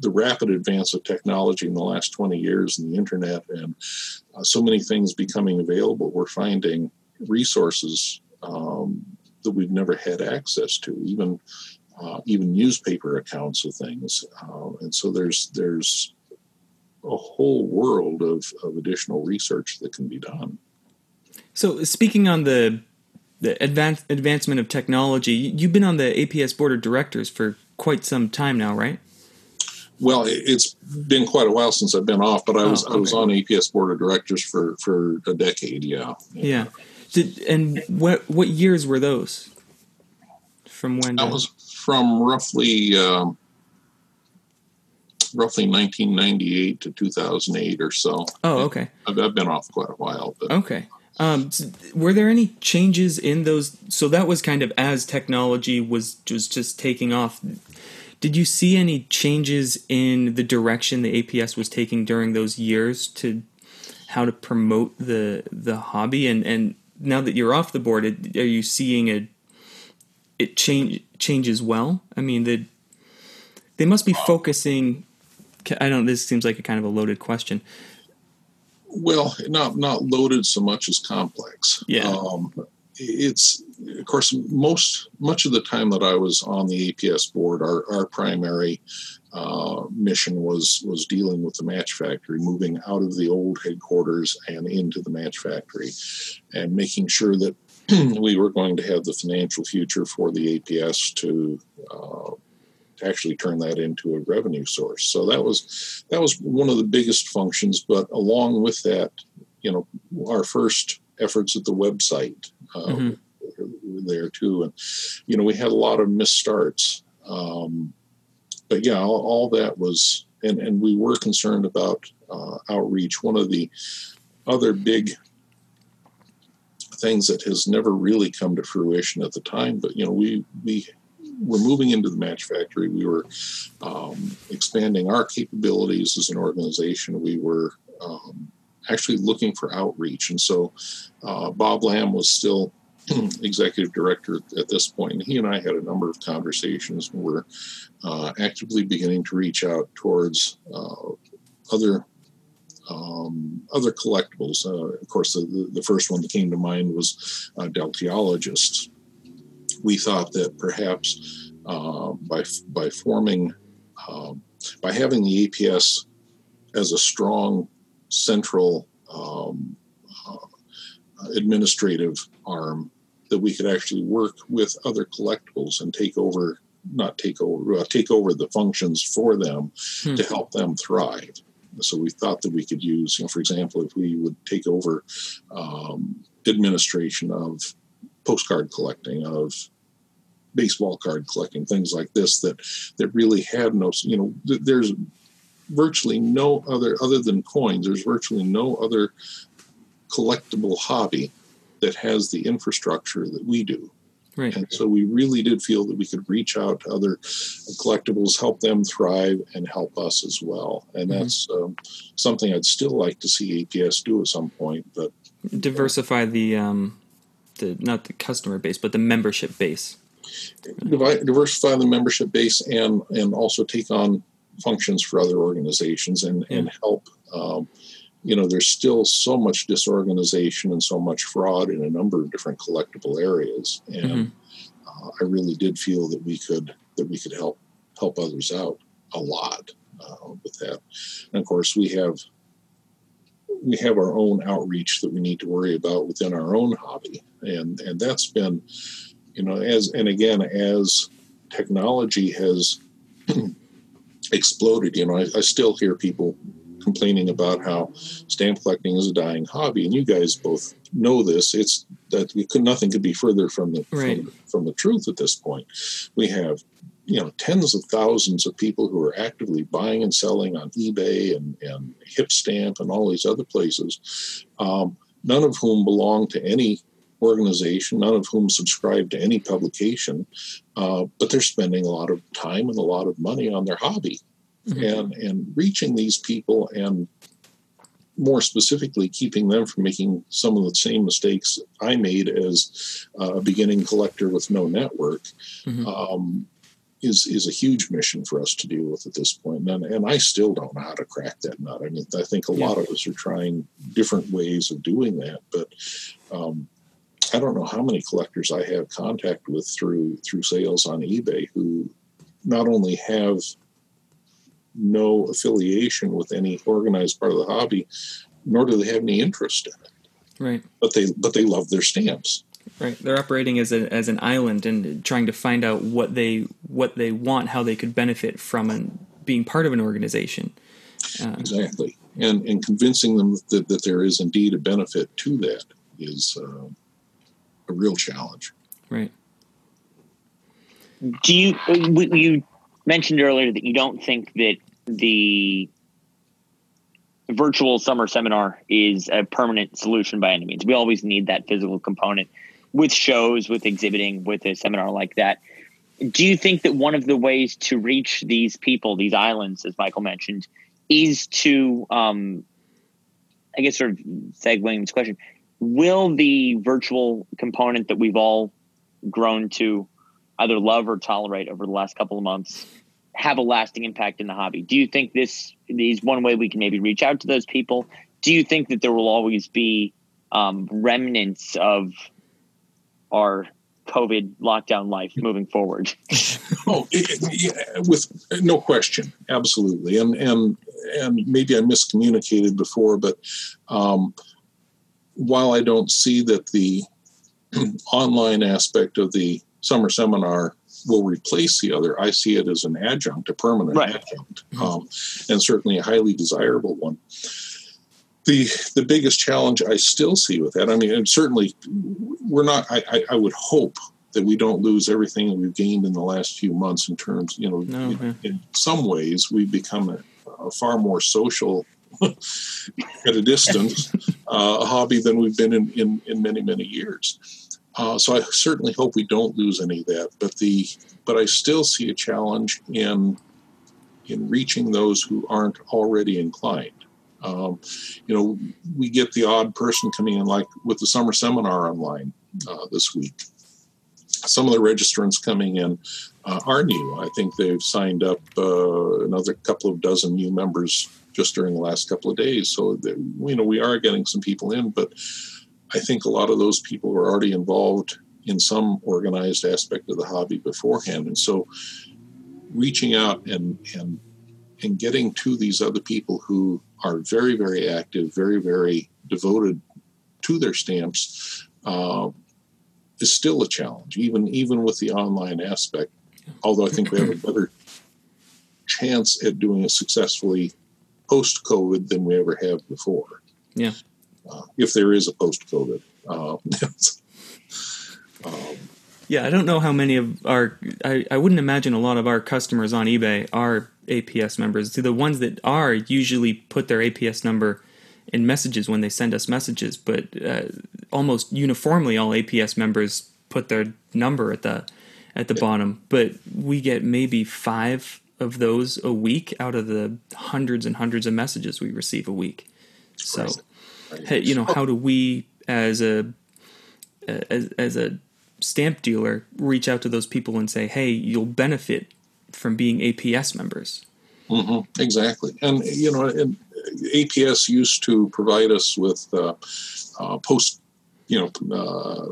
the rapid advance of technology in the last 20 years and the internet and uh, so many things becoming available, we're finding resources um, that we've never had access to, even uh, even newspaper accounts of things, uh, and so there's there's a whole world of, of additional research that can be done. So speaking on the the advance, advancement of technology, you've been on the APS board of directors for quite some time now, right? Well, it's been quite a while since I've been off, but I was oh, okay. I was on APS board of directors for for a decade. Yeah. Yeah. Did, and what what years were those? From when? That was from roughly um, roughly 1998 to 2008 or so. Oh, okay. I've, I've been off quite a while. But. Okay. Um, were there any changes in those? So that was kind of as technology was just just taking off. Did you see any changes in the direction the APS was taking during those years to how to promote the the hobby? And and now that you're off the board, are you seeing a it change changes well? I mean, the they must be focusing. I don't. This seems like a kind of a loaded question well, not not loaded so much as complex. Yeah. Um, it's of course most much of the time that I was on the APS board, our our primary uh, mission was was dealing with the match factory, moving out of the old headquarters and into the match factory, and making sure that we were going to have the financial future for the APS to uh, to actually turn that into a revenue source. So that was that was one of the biggest functions. But along with that, you know, our first efforts at the website uh, mm-hmm. were there too, and you know, we had a lot of misstarts. Um, but yeah, all, all, that was, and and we were concerned about uh, outreach. One of the other big things that has never really come to fruition at the time. But you know, we we were moving into the match factory. We were um, expanding our capabilities as an organization. We were um, actually looking for outreach, and so uh, Bob Lamb was still executive director at this point. And he and I had a number of conversations, and we're uh, actively beginning to reach out towards uh, other um, other collectibles. Uh, of course, the, the first one that came to mind was uh, Deltiologists. We thought that perhaps uh, by by forming um, by having the APS as a strong central um, uh, administrative arm, that we could actually work with other collectibles and take over not take over uh, take over the functions for them hmm. to help them thrive so we thought that we could use, you know, for example, if we would take over um, administration of postcard collecting, of baseball card collecting, things like this, that that really had no, you know, th- there's virtually no other other than coins. There's virtually no other collectible hobby that has the infrastructure that we do. Right. And so we really did feel that we could reach out to other collectibles, help them thrive, and help us as well. And mm-hmm. that's um, something I'd still like to see APS do at some point. But diversify the um, the not the customer base, but the membership base. Diversify the membership base and and also take on functions for other organizations and yeah. and help. Um, you know, there's still so much disorganization and so much fraud in a number of different collectible areas, and mm-hmm. uh, I really did feel that we could that we could help help others out a lot uh, with that. And of course, we have we have our own outreach that we need to worry about within our own hobby, and and that's been, you know, as and again as technology has exploded. You know, I, I still hear people complaining about how stamp collecting is a dying hobby, and you guys both know this. It's that we could nothing could be further from the right. from, from the truth at this point. We have you know tens of thousands of people who are actively buying and selling on eBay and and Hipstamp and all these other places, um, none of whom belong to any organization, none of whom subscribe to any publication, uh, but they're spending a lot of time and a lot of money on their hobby mm-hmm. and and reaching these people and more specifically keeping them from making some of the same mistakes I made as a beginning collector with no network mm-hmm. um, is is a huge mission for us to deal with at this point. And, and I still don't know how to crack that nut. I mean, I think a yeah. lot of us are trying different ways of doing that, but um, I don't know how many collectors I have contact with through through sales on eBay who not only have no affiliation with any organized part of the hobby, nor do they have any interest in it. Right. But they but they love their stamps. Right. They're operating as a, as an island and trying to find out what they what they want, how they could benefit from an, being part of an organization. Uh, exactly, and and convincing them that, that there is indeed a benefit to that is uh, a real challenge. Right. Do you you mentioned earlier that you don't think that the virtual summer seminar is a permanent solution by any means. We always need that physical component with shows, with exhibiting, with a seminar like that. Do you think that one of the ways to reach these people, these islands, as Michael mentioned, is to, um, I guess, sort of segueing this question, will the virtual component that we've all grown to either love or tolerate over the last couple of months have a lasting impact in the hobby. Do you think this is one way we can maybe reach out to those people? Do you think that there will always be um, remnants of our COVID lockdown life moving forward? oh, yeah, with no question, absolutely. And and and maybe I miscommunicated before, but um, while I don't see that the online aspect of the summer seminar will replace the other. I see it as an adjunct, a permanent right. adjunct, um, and certainly a highly desirable one. The the biggest challenge I still see with that, I mean, and certainly we're not. I, I, I would hope that we don't lose everything that we've gained in the last few months in terms, you know, no, in, in, some ways we've become a, a far more social at a distance uh, a hobby than we've been in, in, in many, many years. Uh, so I certainly hope we don't lose any of that. But the but I still see a challenge in in reaching those who aren't already inclined. Um, you know, we get the odd person coming in, like with the summer seminar online uh, this week. Some of the registrants coming in uh, are new. I think they've signed up uh, another couple of dozen new members just during the last couple of days. So, that, you know, we are getting some people in, but I think a lot of those people were already involved in some organized aspect of the hobby beforehand. And so, reaching out and, and and getting to these other people who are very, very active, very, very devoted to their stamps uh, is still a challenge, even even with the online aspect. Although I think we have a better chance at doing it successfully post COVID than we ever have before. Yeah. Uh, if there is a post COVID. Uh, um, yeah, I don't know how many of our. I, I wouldn't imagine a lot of our customers on eBay are APS members. The ones that are usually put their APS number in messages when they send us messages, but uh, almost uniformly, all APS members put their number at the at the bottom. But we get maybe five of those a week out of the hundreds and hundreds of messages we receive a week. So, hey, you know, how do we as a as, as a stamp dealer reach out to those people and say, "Hey, you'll benefit from being APS members." Mm-hmm, exactly, and you know, and APS used to provide us with uh, uh, post, you know, uh,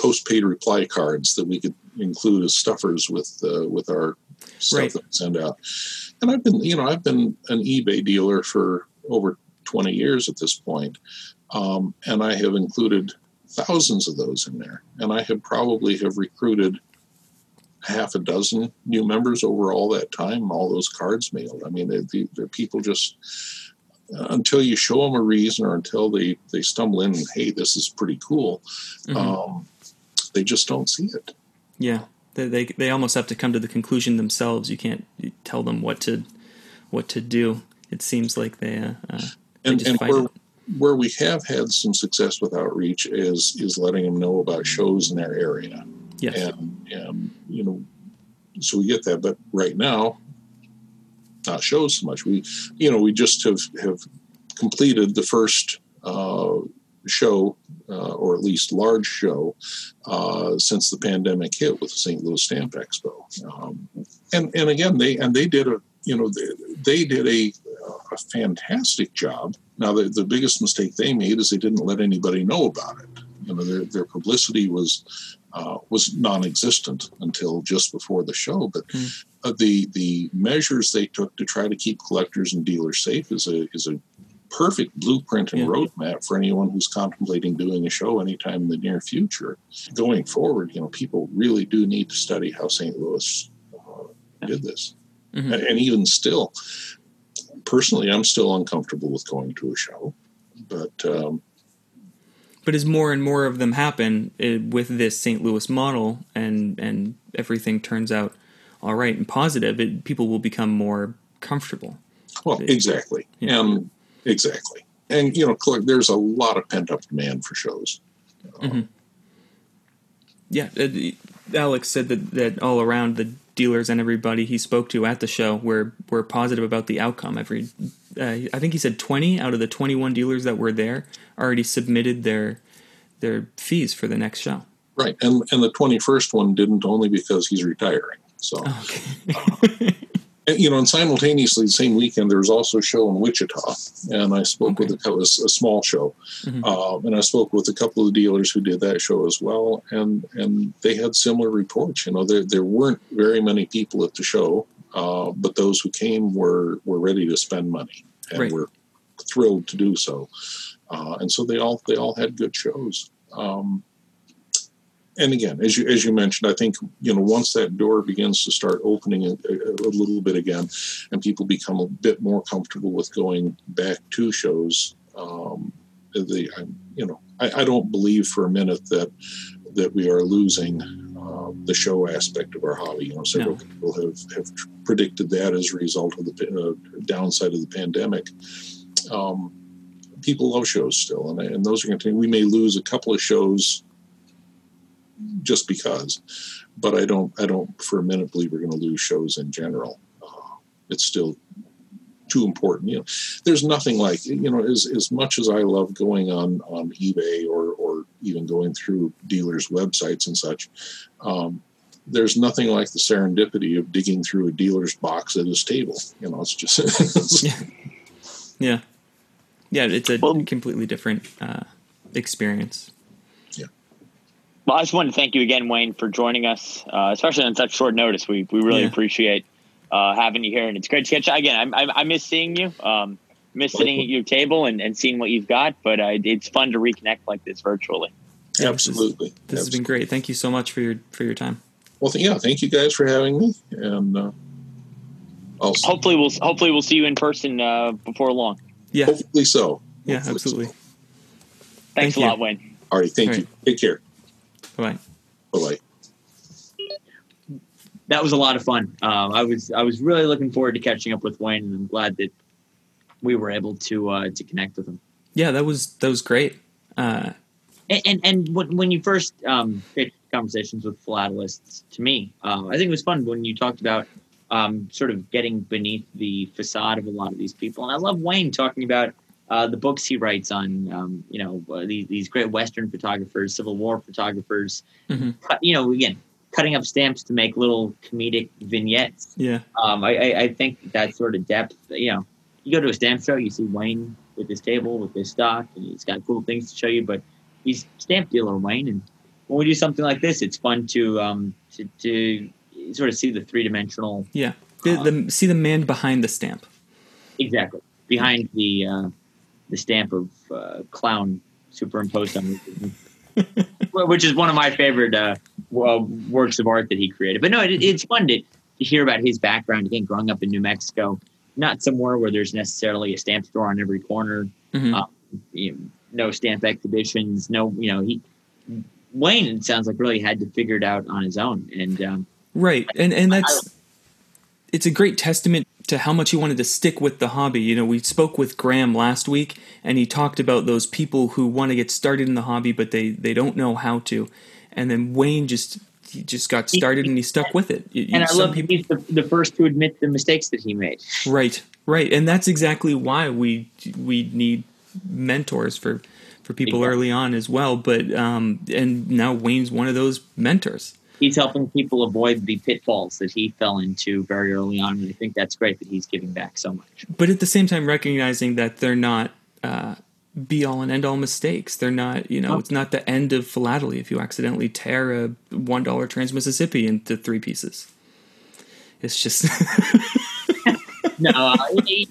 post-paid reply cards that we could include as stuffers with uh, with our stuff right. that we send out. And I've been, you know, I've been an eBay dealer for over 20 years at this point, um, and I have included thousands of those in there. And I have probably have recruited half a dozen new members over all that time, all those cards mailed. I mean, the, the people just, uh, until you show them a reason or until they, they stumble in and, hey, this is pretty cool, mm-hmm. um, they just don't see it. Yeah. They, they, they almost have to come to the conclusion themselves. You can't tell them what to what to do. It seems like they, uh, uh, and, and where, where we have had some success with outreach is is letting them know about shows in their area. Yes. And, and you know, so we get that. But right now, not shows so much. We, you know, we just have have completed the first uh, show, uh, or at least large show, uh, since the pandemic hit with the St. Louis Stamp Expo. Um, and and again, they and they did a you know they, they did a a fantastic job. Now, the, the biggest mistake they made is they didn't let anybody know about it. You know, their, their publicity was uh, was non-existent until just before the show. But mm. uh, the the measures they took to try to keep collectors and dealers safe is a is a perfect blueprint and yeah. roadmap for anyone who's contemplating doing a show anytime in the near future. Going forward, you know, people really do need to study how St. Louis uh, did this. Mm-hmm. And even still, personally, I'm still uncomfortable with going to a show, but. Um, but as more and more of them happen it, uh, with this St. Louis model, and and everything turns out all right and positive, it, people will become more comfortable. Well, exactly, yeah. um, exactly, and you know, there's a lot of pent up demand for shows. Mm-hmm. Yeah, uh, Alex said that that all around the dealers and everybody he spoke to at the show were were positive about the outcome. Every, uh, I think he said twenty out of the twenty one dealers that were there already submitted their their fees for the next show. Right, and and the twenty first one didn't only because he's retiring. So, oh, okay. and, you know, and simultaneously, the same weekend, there was also a show in Wichita, and I spoke okay. with a, a, small show, mm-hmm. uh, and I spoke with a couple of dealers who did that show as well, and and they had similar reports. You know, there there weren't very many people at the show, uh, but those who came were were ready to spend money and right. were thrilled to do so, uh, and so they all they all had good shows. Um, and again, as you as you mentioned, I think you know once that door begins to start opening a, a, little bit again, and people become a bit more comfortable with going back to shows, um, the I, you know I, I, don't believe for a minute that that we are losing uh, the show aspect of our hobby. You know, several no. people have have predicted that as a result of the uh, downside of the pandemic. Um, people love shows still, and, and those are going to. We may lose a couple of shows just because, but I don't. I don't for a minute believe we're going to lose shows in general. Uh, it's still too important. You know, there's nothing like you know as as much as I love going on on eBay or or even going through dealers' websites and such. Um, there's nothing like the serendipity of digging through a dealer's box at his table. You know, it's just yeah, yeah, yeah. It's a well, completely different uh, experience. Yeah. Well, I just wanted to thank you again, Wayne, for joining us, uh, especially on such short notice. We we really yeah. appreciate uh, having you here, and it's great to catch you again. I, I, I miss seeing you. Um, miss sitting at your table and, and seeing what you've got, but uh, it's fun to reconnect like this virtually. Absolutely. This, this has been great. Thank you so much for your for your time. Well, th- yeah, thank you guys for having me, and uh, hopefully we'll hopefully we'll see you in person uh, before long. Yeah, hopefully so. Yeah, absolutely. So. Thanks thank a you. lot, Wayne. All right, thank All you. Take care. Bye. Bye. Bye. That was a lot of fun. Um, I was I was really looking forward to catching up with Wayne, and I'm glad that we were able to uh, to connect with him. Yeah, that was that was great. Uh, and, and, and when you first um, pitched conversations with philatelists to me. Uh, I think it was fun when you talked about um, sort of getting beneath the facade of a lot of these people. And I love Wayne talking about uh, the books he writes on, um, you know, uh, these, these, great Western photographers, Civil War photographers. Mm-hmm. You know, again, cutting up stamps to make little comedic vignettes. Yeah. Um, I, I, I, think that sort of depth, you know, you go to a stamp show, you see Wayne with his table, with his stock, and he's got cool things to show you, but he's stamp dealer Wayne, and when we do something like this, it's fun to um, to, to sort of see the three dimensional. Yeah, the, the, see the man behind the stamp. Exactly behind the uh, the stamp of uh, clown superimposed on which is one of my favorite uh, works of art that he created. But no, it, it's fun to, to hear about his background. Again, growing up in New Mexico, not somewhere where there's necessarily a stamp store on every corner. Mm-hmm. Um, you know, no stamp exhibitions. No, you know, he Wayne it sounds like really had to figure it out on his own, and um, right, and and that's I, it's a great testament to how much he wanted to stick with the hobby. You know, we spoke with Graham last week, and he talked about those people who want to get started in the hobby, but they they don't know how to, and then Wayne just he just got started and he stuck with it. You, and I love people, he's the, the first to admit the mistakes that he made. Right, right, and that's exactly why we we need mentors for for people exactly. early on as well. But um, and now Wayne's one of those mentors. He's helping people avoid the pitfalls that he fell into very early on, and I think that's great that he's giving back so much. But at the same time, recognizing that they're not uh, be all and end all mistakes. They're not, you know, oh. it's not the end of philately if you accidentally tear a one dollar Trans Mississippi into three pieces. It's just. no, uh,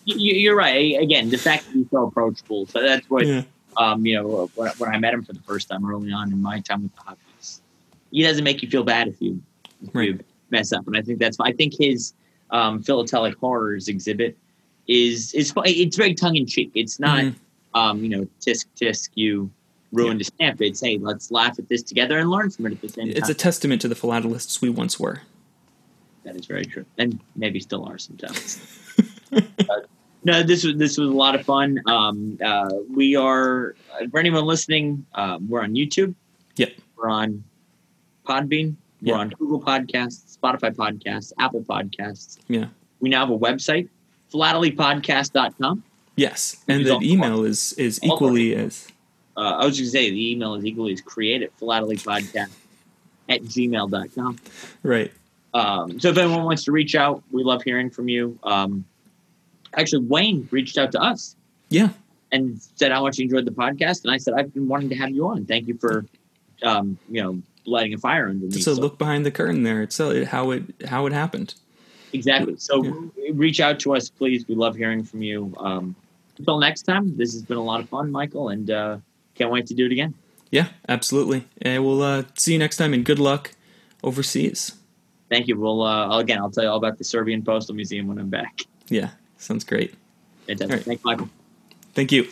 you're right. Again, the fact that he's so approachable, so that's what yeah um, you know, when, I met him for the first time early on in my time with the Hopkins, he doesn't make you feel bad if you, if right. you mess up. And I think that's, I think his um, philatelic horrors exhibit is, is it's very tongue in cheek. It's not, mm-hmm. um, you know, tisk tisk, you ruined yeah. a stamp. It's, hey, let's laugh at this together and learn from it at the same it's time. It's a testament to the philatelists we once were. That is very true. And maybe still are sometimes. no, this was this was a lot of fun. Um, uh, we are for anyone listening, um, we're on YouTube. Yep. We're on Podbean. We're on Google Podcasts, Spotify Podcasts, Apple Podcasts. Yeah. We now have a website, philatelypodcast.com. Yes, and the email is is equally as. Uh, I was going to say the email is equally as creative, philatelypodcast at gmail.com. Right. Um, so if anyone wants to reach out, we love hearing from you. Um, actually Wayne reached out to us. Yeah. And said how much he enjoyed the podcast. And I said, I've been wanting to have you on. Thank you for, um, you know, lighting a fire under me. So, so look behind the curtain there. It's uh, how it how it happened. Exactly. So yeah. reach out to us, please. We love hearing from you. Um, until next time, this has been a lot of fun, Michael, and uh, can't wait to do it again. Yeah, absolutely. And we'll uh, see you next time, and good luck overseas. Thank you. We'll uh, again, I'll tell you all about the Serbian Postal Museum when I'm back. Yeah, Sounds great. Fantastic. Right. Thanks, Michael. Thank you.